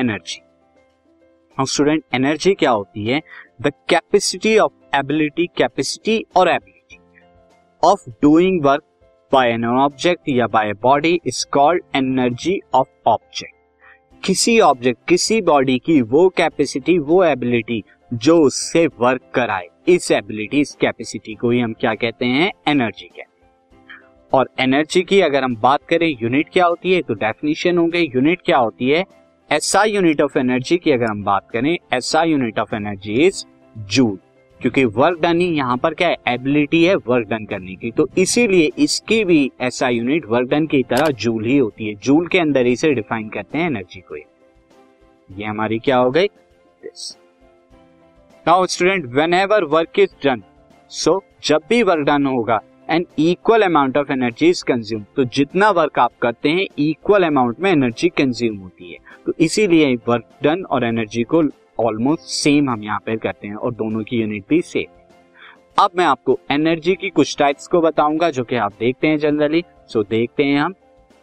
Energy और student energy क्या होती है? The capacity of ability capacity और ability of doing work by an object या by body is called energy of object किसी object किसी बॉडी की वो कैपेसिटी वो एबिलिटी जो उससे वर्क कराए, इस एबिलिटी इस कैपेसिटी को ही हम क्या कहते हैं? एनर्जी कहते हैं। और एनर्जी की अगर हम बात करें यूनिट क्या होती है? तो डेफिनेशन हो गई यूनिट क्या होती है? ऐसा यूनिट ऑफ़ एनर्जी की अगर हम बात करें ऐसा unit of energy is joule क्योंकि वर्क डन ही यहाँ पर क्या है? एबिलिटी है वर्क डन करने की। तो इसीलिए इसकी भी ऐसा यूनिट वर्क डन की तरह जूल ही होती है। जूल के अंदर ही से डिफाइन करते हैं एनर्जी को ये हमारी क्या हो गई? This now student whenever work is done so जब भी वर्क डन होगा an equal amount of energy is consume तो जितना वर्क आप करते हैं इक्वल अमाउंट में एनर्जी कंज्यूम होती है। तो इसीलिए वर्क डन और एनर्जी को ऑलमोस्ट सेम हम यहाँ पे करते हैं और दोनों की यूनिट भी सेम अब मैं आपको एनर्जी की कुछ टाइप्स को बताऊँगा जो कि आप देखते हैं जनरली सो देखते हैं हम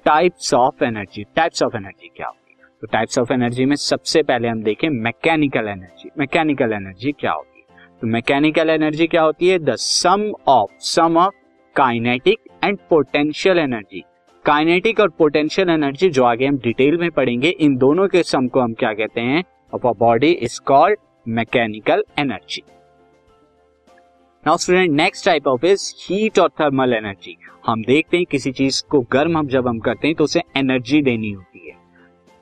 types of energy types of energy क्या होती है? तो टाइप्स ऑफ़ एनर्जी में सबसे पहले हम देखें मैकेनिकल एनर्जी मैकेनिकल एनर्जी क्या होती है? तो मैकेनिकल एनर्जी क्या होती है? The sum of sum of kinetic and potential energy kinetic और पोटेंशियल एनर्जी जो आगे हम डिटेल में पढ़ेंगे, इन दोनों के सम को हम क्या कहते हैं? Body is called mechanical energy now student next type of is heat और थर्मल एनर्जी हम देखते हैं किसी चीज़ को गर्म हम जब हम करते हैं तो उसे एनर्जी देनी होती है।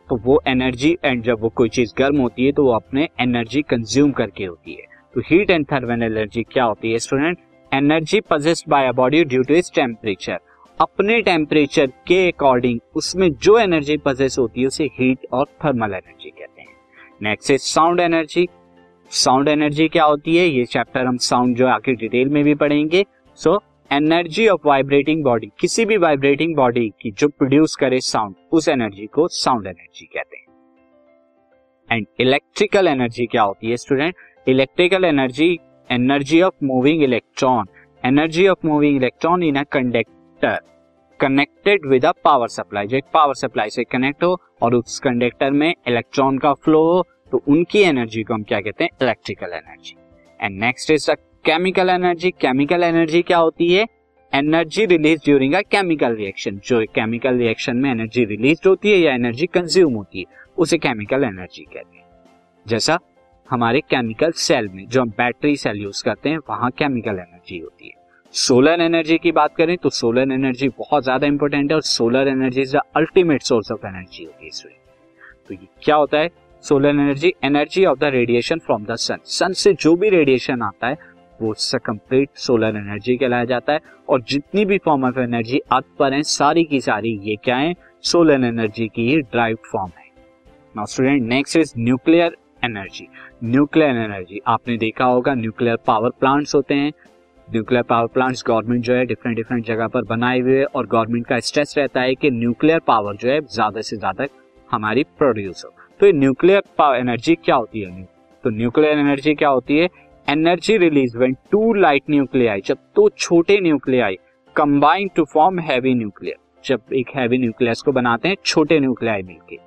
तो वो एनर्जी एंड जब वो कोई चीज़ गर्म होती है तो वो अपने एनर्जी कंज्यूम करके होती है। तो हीट एंड थर्मल एनर्जी क्या होती है student energy possessed by a body due to its temperature अपने टेम्परेचर के अकॉर्डिंग उसमें जो एनर्जी पजेस होती है, उसे हीट और थर्मल एनर्जी कहते हैं। Next is sound energy sound energy क्या होती है? ये चैप्टर हम साउंड जो आके डिटेल में भी पढ़ेंगे। So energy of vibrating body किसी भी वाइब्रेटिंग बॉडी की जो प्रोड्यूस करे साउंड उस एनर्जी को साउंड एनर्जी कहते हैं। एंड इलेक्ट्रिकल एनर्जी क्या होती है student electrical energy energy of moving electron energy of moving electron in a conductor connected with a power supply जो एक पावर सप्लाई से कनेक्ट हो और उस कंडक्टर में इलेक्ट्रॉन का फ्लो हो तो उनकी एनर्जी को हम क्या कहते हैं? Electrical energy and next is a chemical energy chemical energy क्या होती है? Energy release during a chemical reaction जो केमिकल रिएक्शन में एनर्जी रिलीज़ होती है या एनर्जी कंज्यूम होती है, उसे केमिकल एनर्जी कहते हैं। जैसा हमारे केमिकल सेल में, जो हम बैटरी सेल यूज़ करते हैं, वहाँ केमिकल एनर्जी होती है। सोलर एनर्जी की बात करें तो सोलर एनर्जी बहुत ज़्यादा इंपॉर्टेंट है और solar energy is the ultimate source of energy होती है इसमें तो ये क्या होता है? Solar energy energy of the radiation from the sun sun से जो भी रेडिएशन आता है, वो उससे कंप्लीट सोलर एनर्जी कहलाया जाता है। और जितनी भी फॉर्म ऑफ़ एनर्जी अर्थ पर है, सारी की सारी ये क्या है? सोलर एनर्जी की ही ड्राइव फॉर्म है। Now student next is nuclear energy nuclear energy आपने देखा होगा न्यूक्लियर पावर प्लांट्स होते हैं। न्यूक्लियर पावर प्लांट्स गवर्नमेंट जो है डिफरेंट डिफरेंट जगह पर बनाए हुए और गवर्नमेंट का स्ट्रेस रहता है कि न्यूक्लियर पावर जो है ज़्यादा से ज़्यादा हमारी प्रोड्यूस हो। तो न्यूक्लियर पावर एनर्जी क्या होती है? तो न्यूक्लियर एनर्जी क्या होती है? Energy release when two light nuclei जब दो छोटे nuclei combine to form heavy nuclear जब एक हैवी न्यूक्लियस को बनाते हैं छोटे न्यूक्लियाई मिलके।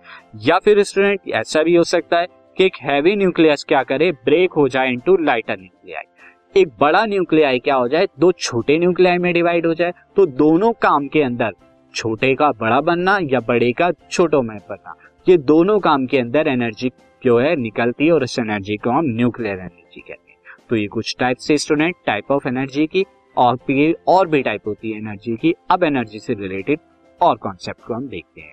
या फिर स्टूडेंट ऐसा भी हो सकता है कि एक हैवी न्यूक्लियस क्या करे? ब्रेक हो जाए इनटू लाइटर न्यूक्लियाई एक बड़ा न्यूक्लियाई क्या हो जाए? दो छोटे न्यूक्लियाई में डिवाइड हो जाए तो दोनों काम के अंदर, छोटे का बड़ा बनना या बड़े का छोटो में बनना, ये दोनों काम के अंदर एनर्जी जो है, निकलती है और इस एनर्जी को हम न्यूक्लियर एनर्जी कहते हैं। तो ये कुछ टाइप से स्टूडेंट टाइप ऑफ़ एनर्जी की, और और भी टाइप होती है एनर्जी की। अब एनर्जी से रिलेटेड और कॉन्सेप्ट को हम देखते हैं।